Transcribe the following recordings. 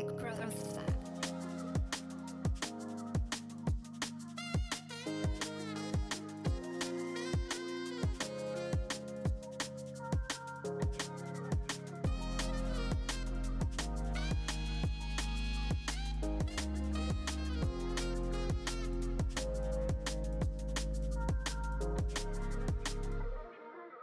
across the side.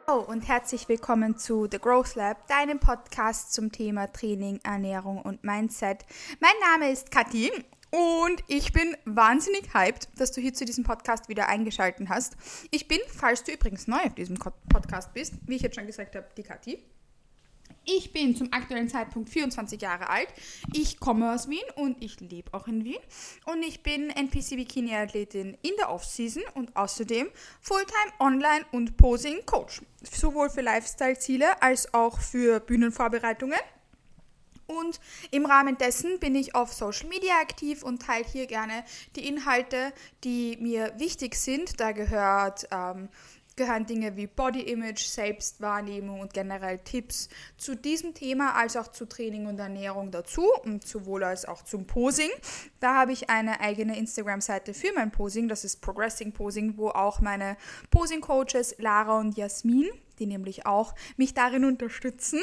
Hallo und herzlich willkommen zu The Growth Lab, deinem Podcast zum Thema Training, Ernährung und Mindset. Mein Name ist Kathi und ich bin wahnsinnig hyped, dass du hier zu diesem Podcast wieder eingeschaltet hast. Ich bin, falls du übrigens neu auf diesem Podcast bist, wie ich jetzt schon gesagt habe, die Kathi. Ich bin zum aktuellen Zeitpunkt 24 Jahre alt. Ich komme aus Wien und ich lebe auch in Wien. Und ich bin NPC Bikini Athletin in der Off-Season und außerdem Fulltime Online und Posing Coach. Sowohl für Lifestyle-Ziele als auch für Bühnenvorbereitungen. Und im Rahmen dessen bin ich auf Social Media aktiv und teile hier gerne die Inhalte, die mir wichtig sind. Da gehört ähm, gehören Dinge wie Body Image, Selbstwahrnehmung und generell Tipps zu diesem Thema als auch zu Training und Ernährung dazu und sowohl als auch zum Posing. Da habe ich eine eigene Instagram-Seite für mein Posing, das ist Progressing Posing, wo auch meine Posing-Coaches Lara und Jasmin, die nämlich auch mich darin unterstützen,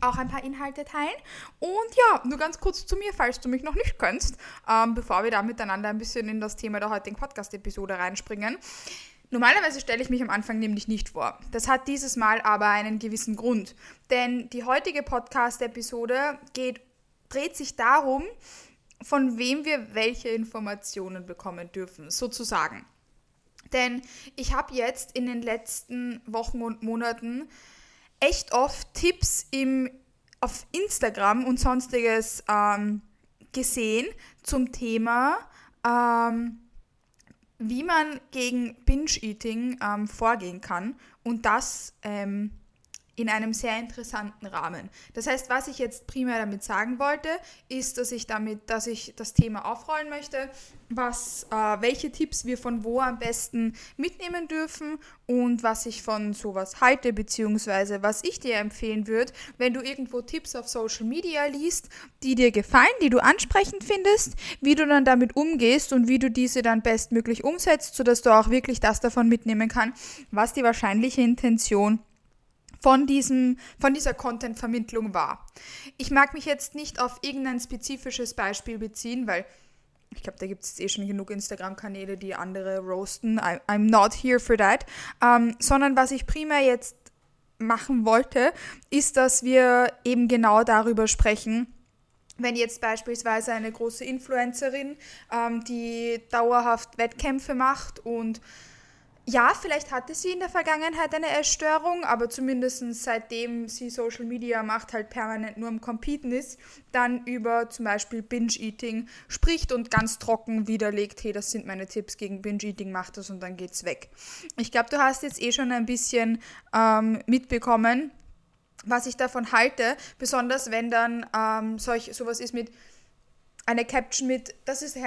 auch ein paar Inhalte teilen. Und ja, nur ganz kurz zu mir, falls du mich noch nicht kennst, ähm, bevor wir da miteinander ein bisschen in das Thema der heutigen Podcast-Episode reinspringen. Normalerweise stelle ich mich am Anfang nämlich nicht vor. Das hat dieses Mal aber einen gewissen Grund. Denn die heutige Podcast-Episode dreht sich darum, von wem wir welche Informationen bekommen dürfen, sozusagen. Denn ich habe jetzt in den letzten Wochen und Monaten echt oft Tipps im, auf Instagram und sonstiges ähm, gesehen zum Thema ähm, wie man gegen Binge-Eating ähm, vorgehen kann und das ähm, in einem sehr interessanten Rahmen. Das heißt, was ich jetzt primär damit sagen wollte, ist, dass ich damit, dass ich das Thema aufrollen möchte, was, äh, welche Tipps wir von wo am besten mitnehmen dürfen und was ich von sowas halte, beziehungsweise was ich dir empfehlen würde, wenn du irgendwo Tipps auf Social Media liest, die dir gefallen, die du ansprechend findest, wie du dann damit umgehst und wie du diese dann bestmöglich umsetzt, sodass du auch wirklich das davon mitnehmen kannst, was die wahrscheinliche Intention ist von, diesem, von dieser Content-Vermittlung war. Ich mag mich jetzt nicht auf irgendein spezifisches Beispiel beziehen, weil ich glaube, da gibt es eh schon genug Instagram-Kanäle, die andere roasten. I, I'm not here for that. Ähm, sondern was ich primär jetzt machen wollte, ist, dass wir eben genau darüber sprechen, wenn jetzt beispielsweise eine große Influencerin, ähm, die dauerhaft Wettkämpfe macht und ja, vielleicht hatte sie in der Vergangenheit eine Essstörung, aber zumindest seitdem sie Social Media macht, halt permanent nur am Competen ist, dann über zum Beispiel Binge-Eating spricht und ganz trocken widerlegt, hey, das sind meine Tipps gegen Binge-Eating, mach das und dann geht's weg. Ich glaube, du hast jetzt eh schon ein bisschen ähm, mitbekommen, was ich davon halte, besonders wenn dann ähm, solch, sowas ist mit einer Caption mit, das ist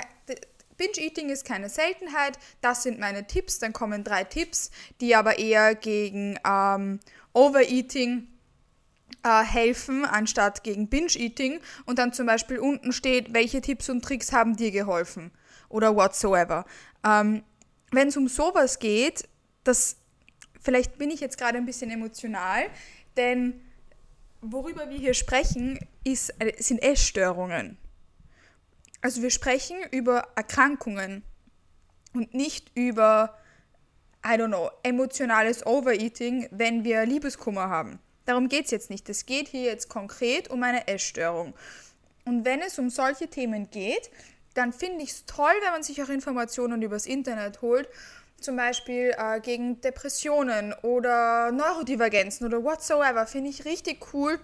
Binge-Eating ist keine Seltenheit. Das sind meine Tipps. Dann kommen drei Tipps, die aber eher gegen ähm, Overeating äh, helfen, anstatt gegen Binge-Eating. Und dann zum Beispiel unten steht, welche Tipps und Tricks haben dir geholfen oder whatsoever. Ähm, Wenn es um sowas geht, das vielleicht bin ich jetzt gerade ein bisschen emotional, denn worüber wir hier sprechen, ist, äh, sind Essstörungen. Also wir sprechen über Erkrankungen und nicht über, I don't know, emotionales Overeating, wenn wir Liebeskummer haben. Darum geht es jetzt nicht. Es geht hier jetzt konkret um eine Essstörung. Und wenn es um solche Themen geht, dann finde ich es toll, wenn man sich auch Informationen übers Internet holt, zum Beispiel äh, gegen Depressionen oder Neurodivergenzen oder whatsoever, finde ich richtig cool,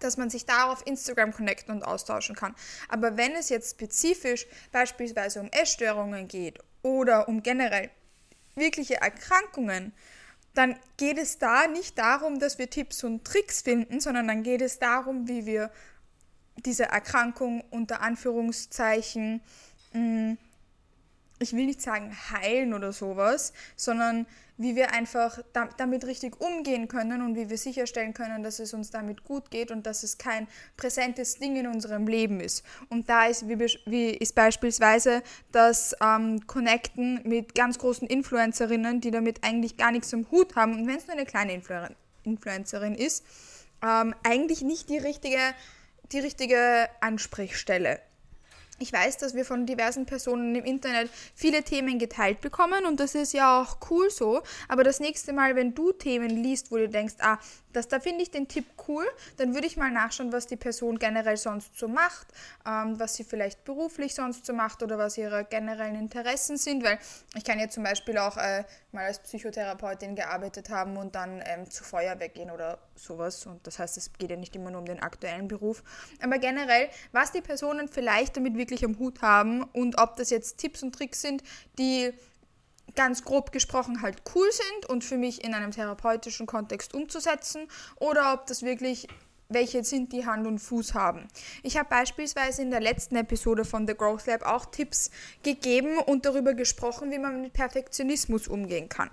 dass man sich da auf Instagram connecten und austauschen kann. Aber wenn es jetzt spezifisch beispielsweise um Essstörungen geht oder um generell wirkliche Erkrankungen, dann geht es da nicht darum, dass wir Tipps und Tricks finden, sondern dann geht es darum, wie wir diese Erkrankung unter Anführungszeichen mh, mm, ich will nicht sagen heilen oder sowas, sondern wie wir einfach damit richtig umgehen können und wie wir sicherstellen können, dass es uns damit gut geht und dass es kein präsentes Ding in unserem Leben ist. Und da ist, wie, ist beispielsweise das ähm, Connecten mit ganz großen Influencerinnen, die damit eigentlich gar nichts im Hut haben. Und wenn es nur eine kleine Influ Influencerin ist, ähm, eigentlich nicht die richtige, die richtige Ansprechstelle. Ich weiß, dass wir von diversen Personen im Internet viele Themen geteilt bekommen und das ist ja auch cool so. Aber das nächste Mal, wenn du Themen liest, wo du denkst, ah, das, da finde ich den Tipp cool, dann würde ich mal nachschauen, was die Person generell sonst so macht, ähm, was sie vielleicht beruflich sonst so macht oder was ihre generellen Interessen sind, weil ich kann ja zum Beispiel auch äh, mal als Psychotherapeutin gearbeitet haben und dann ähm, zur Feuerwehr gehen oder sowas und das heißt, es geht ja nicht immer nur um den aktuellen Beruf, aber generell, was die Personen vielleicht damit wirklich am Hut haben und ob das jetzt Tipps und Tricks sind, die ganz grob gesprochen halt cool sind und für mich in einem therapeutischen Kontext umzusetzen oder ob das wirklich welche sind, die Hand und Fuß haben. Ich habe beispielsweise in der letzten Episode von The Growth Lab auch Tipps gegeben und darüber gesprochen, wie man mit Perfektionismus umgehen kann.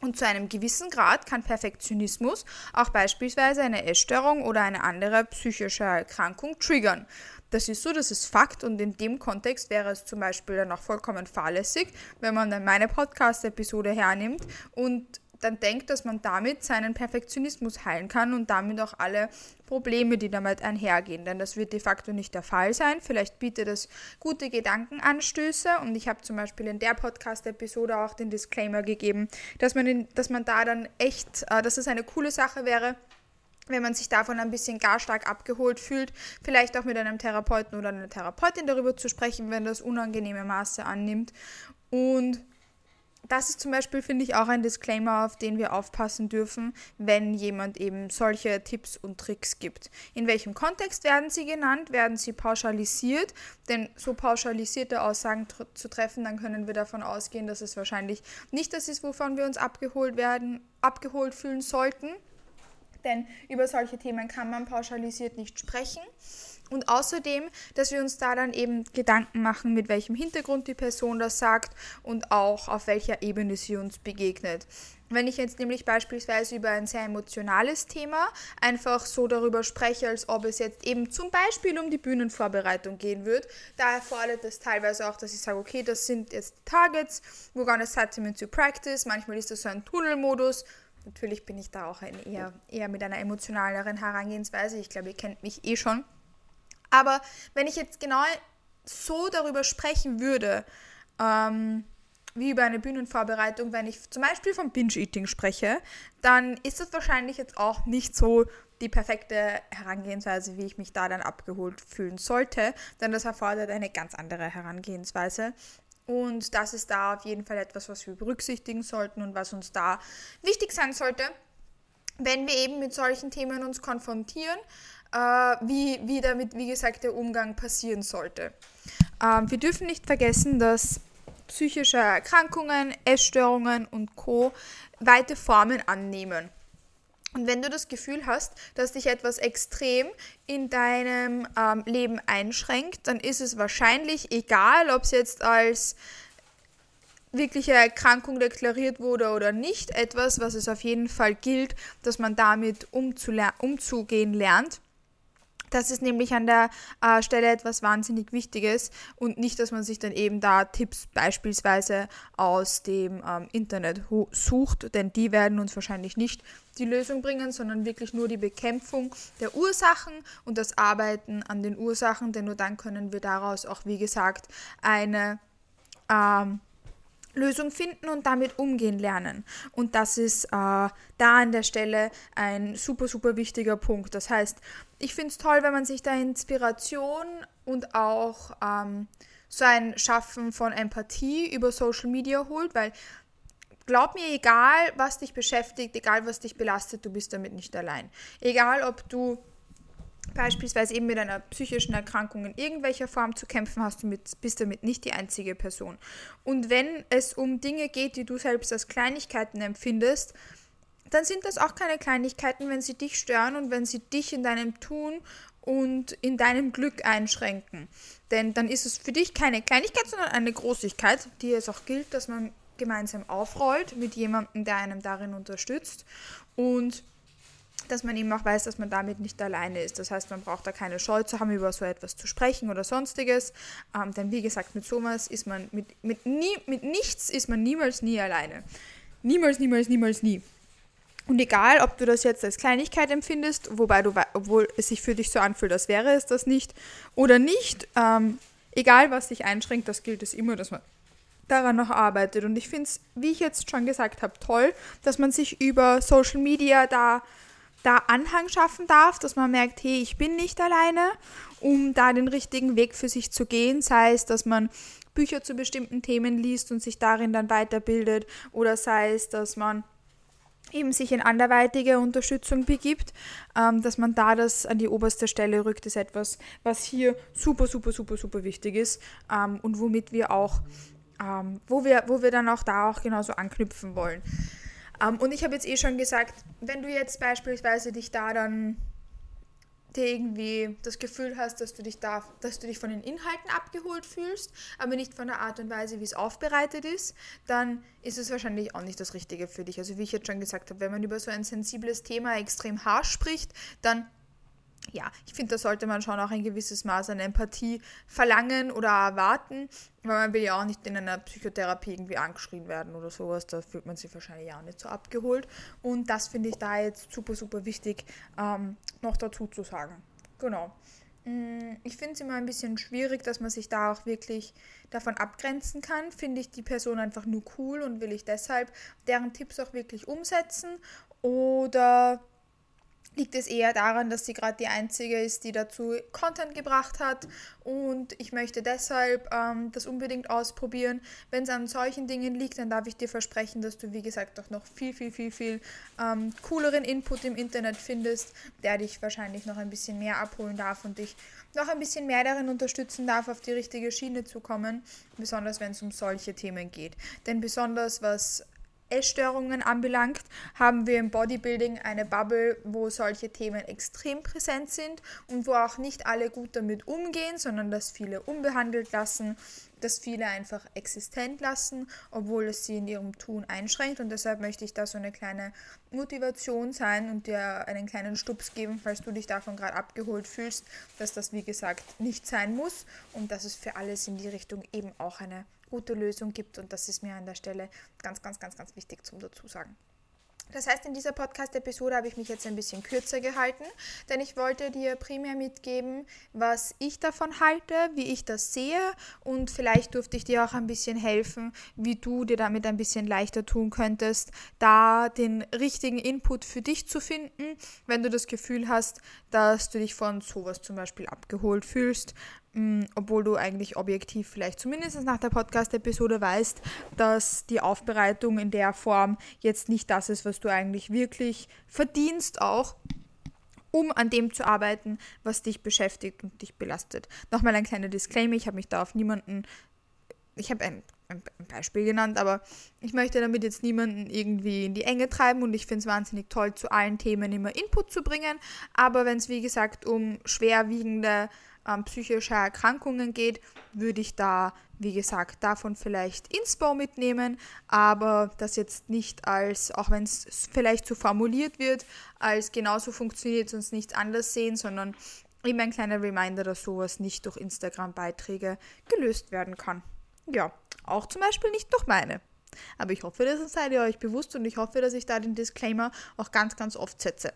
Und zu einem gewissen Grad kann Perfektionismus auch beispielsweise eine Essstörung oder eine andere psychische Erkrankung triggern. Das ist so, das ist Fakt und in dem Kontext wäre es zum Beispiel dann auch vollkommen fahrlässig, wenn man dann meine Podcast-Episode hernimmt und dann denkt, dass man damit seinen Perfektionismus heilen kann und damit auch alle Probleme, die damit einhergehen. Denn das wird de facto nicht der Fall sein. Vielleicht bietet es gute Gedankenanstöße und ich habe zum Beispiel in der Podcast-Episode auch den Disclaimer gegeben, dass man, in, dass man da dann echt, äh, dass es eine coole Sache wäre, wenn man sich davon ein bisschen gar stark abgeholt fühlt, vielleicht auch mit einem Therapeuten oder einer Therapeutin darüber zu sprechen, wenn das unangenehme Maße annimmt. Und das ist zum Beispiel, finde ich, auch ein Disclaimer, auf den wir aufpassen dürfen, wenn jemand eben solche Tipps und Tricks gibt. In welchem Kontext werden sie genannt? Werden sie pauschalisiert? Denn so pauschalisierte Aussagen tr zu treffen, dann können wir davon ausgehen, dass es wahrscheinlich nicht das ist, wovon wir uns abgeholt werden, abgeholt fühlen sollten denn über solche Themen kann man pauschalisiert nicht sprechen. Und außerdem, dass wir uns da dann eben Gedanken machen, mit welchem Hintergrund die Person das sagt und auch auf welcher Ebene sie uns begegnet. Wenn ich jetzt nämlich beispielsweise über ein sehr emotionales Thema einfach so darüber spreche, als ob es jetzt eben zum Beispiel um die Bühnenvorbereitung gehen wird, da erfordert es teilweise auch, dass ich sage, okay, das sind jetzt Targets, we're gonna set them into practice. Manchmal ist das so ein Tunnelmodus, Natürlich bin ich da auch ein eher, eher mit einer emotionaleren Herangehensweise. Ich glaube, ihr kennt mich eh schon. Aber wenn ich jetzt genau so darüber sprechen würde, ähm, wie über eine Bühnenvorbereitung, wenn ich zum Beispiel vom Binge-Eating spreche, dann ist das wahrscheinlich jetzt auch nicht so die perfekte Herangehensweise, wie ich mich da dann abgeholt fühlen sollte, denn das erfordert eine ganz andere Herangehensweise. Und das ist da auf jeden Fall etwas, was wir berücksichtigen sollten und was uns da wichtig sein sollte, wenn wir eben mit solchen Themen uns konfrontieren, äh, wie, wie damit, wie gesagt, der Umgang passieren sollte. Ähm, wir dürfen nicht vergessen, dass psychische Erkrankungen, Essstörungen und Co. weite Formen annehmen. Und wenn du das Gefühl hast, dass dich etwas extrem in deinem ähm, Leben einschränkt, dann ist es wahrscheinlich egal, ob es jetzt als wirkliche Erkrankung deklariert wurde oder nicht, etwas, was es auf jeden Fall gilt, dass man damit umzugehen lernt. Das ist nämlich an der äh, Stelle etwas wahnsinnig Wichtiges und nicht, dass man sich dann eben da Tipps beispielsweise aus dem ähm, Internet sucht, denn die werden uns wahrscheinlich nicht die Lösung bringen, sondern wirklich nur die Bekämpfung der Ursachen und das Arbeiten an den Ursachen, denn nur dann können wir daraus auch, wie gesagt, eine ähm, Lösung finden und damit umgehen lernen. Und das ist äh, da an der Stelle ein super, super wichtiger Punkt. Das heißt, ich finde es toll, wenn man sich da Inspiration und auch ähm, so ein Schaffen von Empathie über Social Media holt, weil glaub mir, egal was dich beschäftigt, egal was dich belastet, du bist damit nicht allein. Egal ob du beispielsweise eben mit einer psychischen Erkrankung in irgendwelcher Form zu kämpfen hast, du bist damit nicht die einzige Person. Und wenn es um Dinge geht, die du selbst als Kleinigkeiten empfindest, dann sind das auch keine Kleinigkeiten, wenn sie dich stören und wenn sie dich in deinem Tun und in deinem Glück einschränken. Denn dann ist es für dich keine Kleinigkeit, sondern eine Großigkeit, die es auch gilt, dass man gemeinsam aufrollt mit jemandem, der einem darin unterstützt und dass man eben auch weiß, dass man damit nicht alleine ist. Das heißt, man braucht da keine Scheu zu haben, über so etwas zu sprechen oder sonstiges. Ähm, denn wie gesagt, mit sowas ist man, mit, mit, nie, mit nichts ist man niemals nie alleine. Niemals, niemals, niemals, nie. Und egal, ob du das jetzt als Kleinigkeit empfindest, wobei du, obwohl es sich für dich so anfühlt, als wäre es das nicht, oder nicht, ähm, egal was dich einschränkt, das gilt es immer, dass man daran noch arbeitet. Und ich finde es, wie ich jetzt schon gesagt habe, toll, dass man sich über Social Media da, da Anhang schaffen darf, dass man merkt, hey, ich bin nicht alleine, um da den richtigen Weg für sich zu gehen. Sei es, dass man Bücher zu bestimmten Themen liest und sich darin dann weiterbildet, oder sei es, dass man eben sich in anderweitige Unterstützung begibt, ähm, dass man da das an die oberste Stelle rückt, ist etwas, was hier super, super, super, super wichtig ist ähm, und womit wir auch ähm, wo, wir, wo wir dann auch da auch genauso anknüpfen wollen. Ähm, und ich habe jetzt eh schon gesagt, wenn du jetzt beispielsweise dich da dann dir irgendwie das Gefühl hast, dass du dich da, dass du dich von den Inhalten abgeholt fühlst, aber nicht von der Art und Weise, wie es aufbereitet ist, dann ist es wahrscheinlich auch nicht das Richtige für dich. Also wie ich jetzt schon gesagt habe, wenn man über so ein sensibles Thema extrem harsch spricht, dann ja, ich finde, da sollte man schon auch ein gewisses Maß an Empathie verlangen oder erwarten, weil man will ja auch nicht in einer Psychotherapie irgendwie angeschrien werden oder sowas. Da fühlt man sich wahrscheinlich auch nicht so abgeholt. Und das finde ich da jetzt super, super wichtig ähm, noch dazu zu sagen. Genau. Mm, ich finde es immer ein bisschen schwierig, dass man sich da auch wirklich davon abgrenzen kann. Finde ich die Person einfach nur cool und will ich deshalb deren Tipps auch wirklich umsetzen? Oder liegt es eher daran, dass sie gerade die einzige ist, die dazu Content gebracht hat und ich möchte deshalb ähm, das unbedingt ausprobieren. Wenn es an solchen Dingen liegt, dann darf ich dir versprechen, dass du, wie gesagt, auch noch viel, viel, viel, viel ähm, cooleren Input im Internet findest, der dich wahrscheinlich noch ein bisschen mehr abholen darf und dich noch ein bisschen mehr darin unterstützen darf, auf die richtige Schiene zu kommen, besonders wenn es um solche Themen geht. Denn besonders was Essstörungen anbelangt, haben wir im Bodybuilding eine Bubble, wo solche Themen extrem präsent sind und wo auch nicht alle gut damit umgehen, sondern dass viele unbehandelt lassen, dass viele einfach existent lassen, obwohl es sie in ihrem Tun einschränkt. Und deshalb möchte ich da so eine kleine Motivation sein und dir einen kleinen Stups geben, falls du dich davon gerade abgeholt fühlst, dass das wie gesagt nicht sein muss und dass es für alles in die Richtung eben auch eine gute Lösung gibt. Und das ist mir an der Stelle ganz, ganz, ganz, ganz wichtig zum Dazusagen. Das heißt, in dieser Podcast-Episode habe ich mich jetzt ein bisschen kürzer gehalten, denn ich wollte dir primär mitgeben, was ich davon halte, wie ich das sehe und vielleicht durfte ich dir auch ein bisschen helfen, wie du dir damit ein bisschen leichter tun könntest, da den richtigen Input für dich zu finden, wenn du das Gefühl hast, dass du dich von sowas zum Beispiel abgeholt fühlst, obwohl du eigentlich objektiv vielleicht zumindest nach der Podcast-Episode weißt, dass die Aufbereitung in der Form jetzt nicht das ist, was du eigentlich wirklich verdienst auch um an dem zu arbeiten, was dich beschäftigt und dich belastet. Nochmal ein kleiner Disclaimer, ich habe mich da auf niemanden, ich habe ein, ein, Beispiel genannt, aber ich möchte damit jetzt niemanden irgendwie in die Enge treiben und ich finde es wahnsinnig toll, zu allen Themen immer Input zu bringen, aber wenn es wie gesagt um schwerwiegende ähm, psychische Erkrankungen geht, würde ich da, wie gesagt, davon vielleicht Inspo mitnehmen, aber das jetzt nicht als, auch wenn es vielleicht so formuliert wird, als genauso funktioniert sonst nichts anders sehen, sondern eben ein kleiner Reminder, dass sowas nicht durch Instagram-Beiträge gelöst werden kann. Ja, auch zum Beispiel nicht durch meine. Aber ich hoffe, das seid ihr euch bewusst und ich hoffe, dass ich da den Disclaimer auch ganz, ganz oft setze.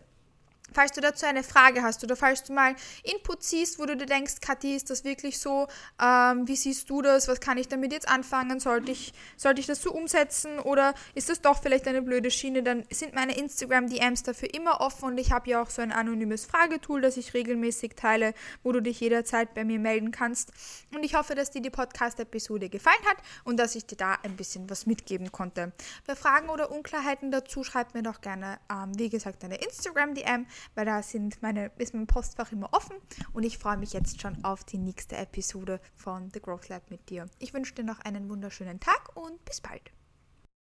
Falls du dazu eine Frage hast oder falls du mal Input siehst, wo du dir denkst, Kathi, ist das wirklich so? Ähm, wie siehst du das? Was kann ich damit jetzt anfangen? Sollte ich, sollte ich das so umsetzen oder ist das doch vielleicht eine blöde Schiene? Dann sind meine Instagram-DMs dafür immer offen und ich habe ja auch so ein anonymes Fragetool, das ich regelmäßig teile, wo du dich jederzeit bei mir melden kannst. Und ich hoffe, dass dir die Podcast-Episode gefallen hat und dass ich dir da ein bisschen was mitgeben konnte. Bei Fragen oder Unklarheiten dazu schreib mir doch gerne, ähm, wie gesagt, eine Instagram-DM weil da sind meine, ist mein Postfach immer offen und ich freue mich jetzt schon auf die nächste Episode von The Growth Lab mit dir. Ich wünsche dir noch einen wunderschönen Tag und bis bald.